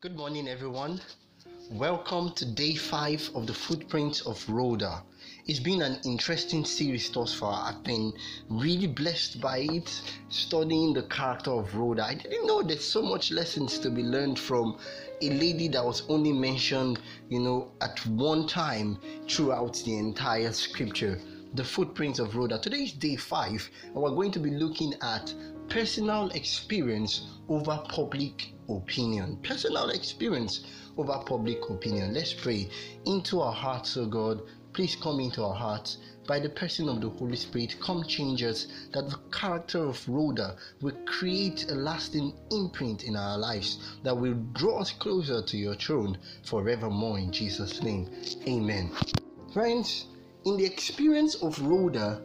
Good morning, everyone. Welcome to day five of the Footprints of Rhoda. It's been an interesting series thus far. I've been really blessed by it, studying the character of Rhoda. I didn't know there's so much lessons to be learned from a lady that was only mentioned, you know, at one time throughout the entire scripture. The Footprints of Rhoda. Today is day five, and we're going to be looking at personal experience over public opinion. Personal experience over public opinion. Let's pray into our hearts, oh God. Please come into our hearts by the person of the Holy Spirit. Come change us that the character of Rhoda will create a lasting imprint in our lives that will draw us closer to your throne forevermore in Jesus' name. Amen. Friends, in the experience of Rhoda,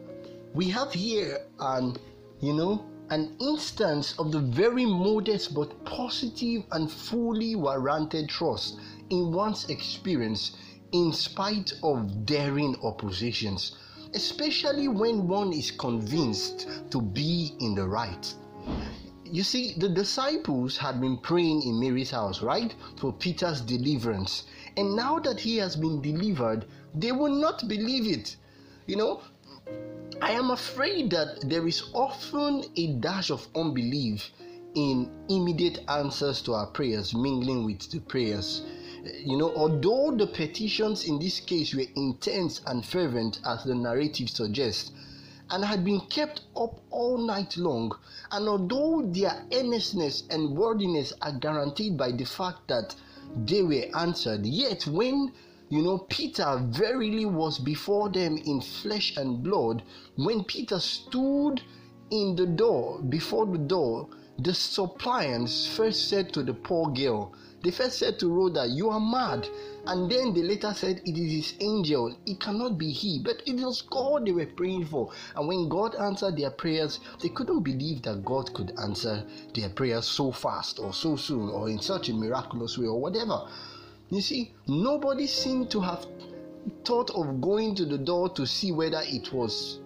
we have here an, you know, an instance of the very modest but positive and fully warranted trust in one's experience in spite of daring oppositions, especially when one is convinced to be in the right. You see, the disciples had been praying in Mary's house, right, for Peter's deliverance. And now that he has been delivered, they will not believe it. You know, I am afraid that there is often a dash of unbelief in immediate answers to our prayers, mingling with the prayers. You know, although the petitions in this case were intense and fervent, as the narrative suggests, and had been kept up all night long, and although their earnestness and worthiness are guaranteed by the fact that they were answered, yet when you know, Peter verily was before them in flesh and blood. When Peter stood in the door, before the door, the suppliants first said to the poor girl, they first said to Rhoda, You are mad. And then they later said, It is his angel. It cannot be he. But it was God they were praying for. And when God answered their prayers, they couldn't believe that God could answer their prayers so fast or so soon or in such a miraculous way or whatever. You see, nobody seemed to have thought of going to the door to see whether it was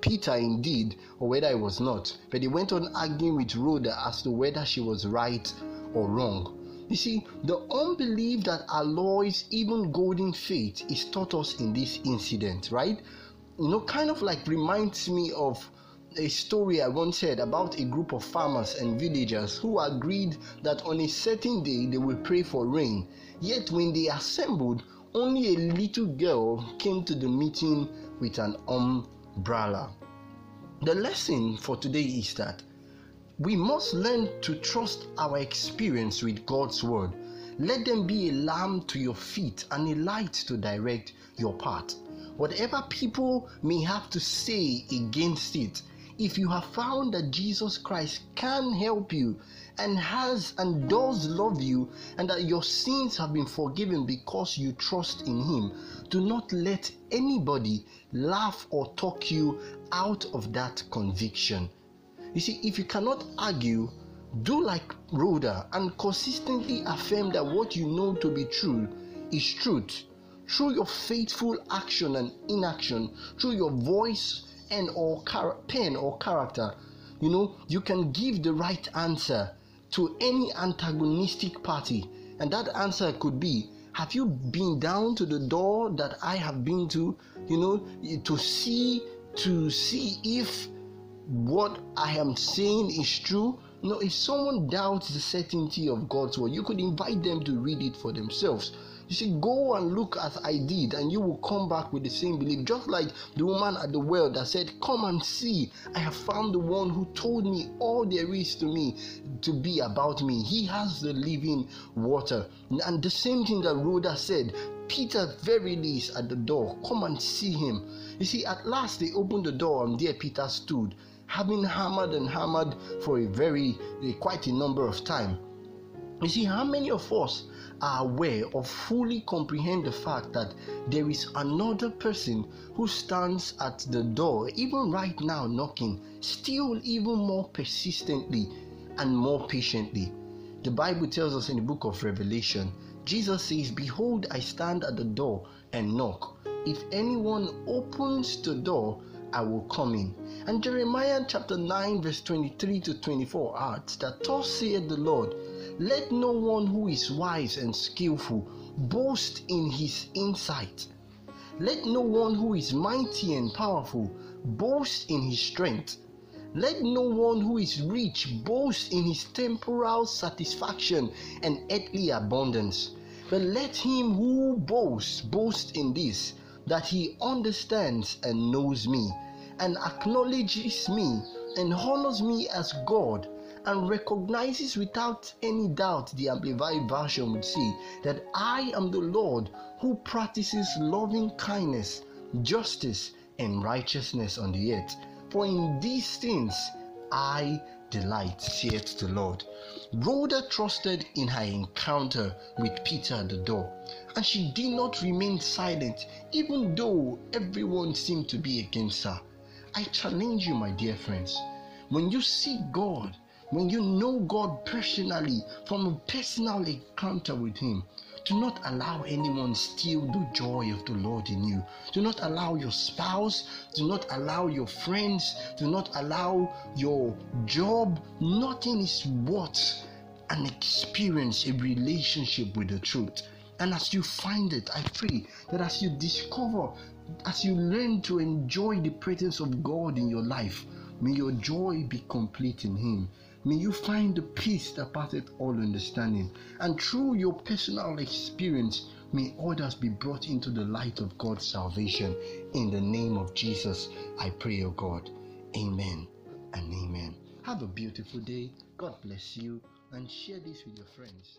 Peter indeed or whether it was not. But they went on arguing with Rhoda as to whether she was right or wrong. You see, the unbelief that alloys even golden faith is taught us in this incident, right? You know, kind of like reminds me of a story I once heard about a group of farmers and villagers who agreed that on a certain day they would pray for rain. Yet, when they assembled, only a little girl came to the meeting with an umbrella. The lesson for today is that we must learn to trust our experience with God's Word. Let them be a lamp to your feet and a light to direct your path. Whatever people may have to say against it, if you have found that Jesus Christ can help you and has and does love you and that your sins have been forgiven because you trust in him, do not let anybody laugh or talk you out of that conviction. You see, if you cannot argue, do like Rhoda and consistently affirm that what you know to be true is truth. Through your faithful action and inaction, through your voice and or char- pen or character, you know, you can give the right answer to any antagonistic party. And that answer could be Have you been down to the door that I have been to, you know, to see to see if what I am saying is true? You know, if someone doubts the certainty of God's word, you could invite them to read it for themselves. You see, go and look as I did, and you will come back with the same belief. Just like the woman at the well that said, Come and see, I have found the one who told me all there is to me to be about me. He has the living water. And the same thing that Rhoda said, Peter verily is at the door. Come and see him. You see, at last they opened the door, and there Peter stood, having hammered and hammered for a very, quite a number of time. You see, how many of us are aware or fully comprehend the fact that there is another person who stands at the door, even right now knocking, still even more persistently and more patiently. The Bible tells us in the book of Revelation, Jesus says, Behold, I stand at the door and knock. If anyone opens the door, I will come in. And Jeremiah chapter 9, verse 23 to 24 adds that, Thus saith the Lord, Let no one who is wise and skillful boast in his insight. Let no one who is mighty and powerful boast in his strength. Let no one who is rich boast in his temporal satisfaction and earthly abundance. But let him who boasts boast in this that he understands and knows me, and acknowledges me, and honors me as God, and recognizes without any doubt, the Amplified Version would say, that I am the Lord who practices loving kindness, justice, and righteousness on the earth. For in these things I delight, saith the Lord. Rhoda trusted in her encounter with Peter at the door, and she did not remain silent, even though everyone seemed to be against her. I challenge you, my dear friends, when you see God, when you know God personally from a personal encounter with Him, do not allow anyone steal the joy of the Lord in you. Do not allow your spouse, do not allow your friends, do not allow your job. Nothing is worth an experience, a relationship with the truth. And as you find it, I pray that as you discover, as you learn to enjoy the presence of God in your life, may your joy be complete in Him. May you find the peace that passeth all understanding. And through your personal experience, may others be brought into the light of God's salvation. In the name of Jesus, I pray, O God. Amen and amen. Have a beautiful day. God bless you. And share this with your friends.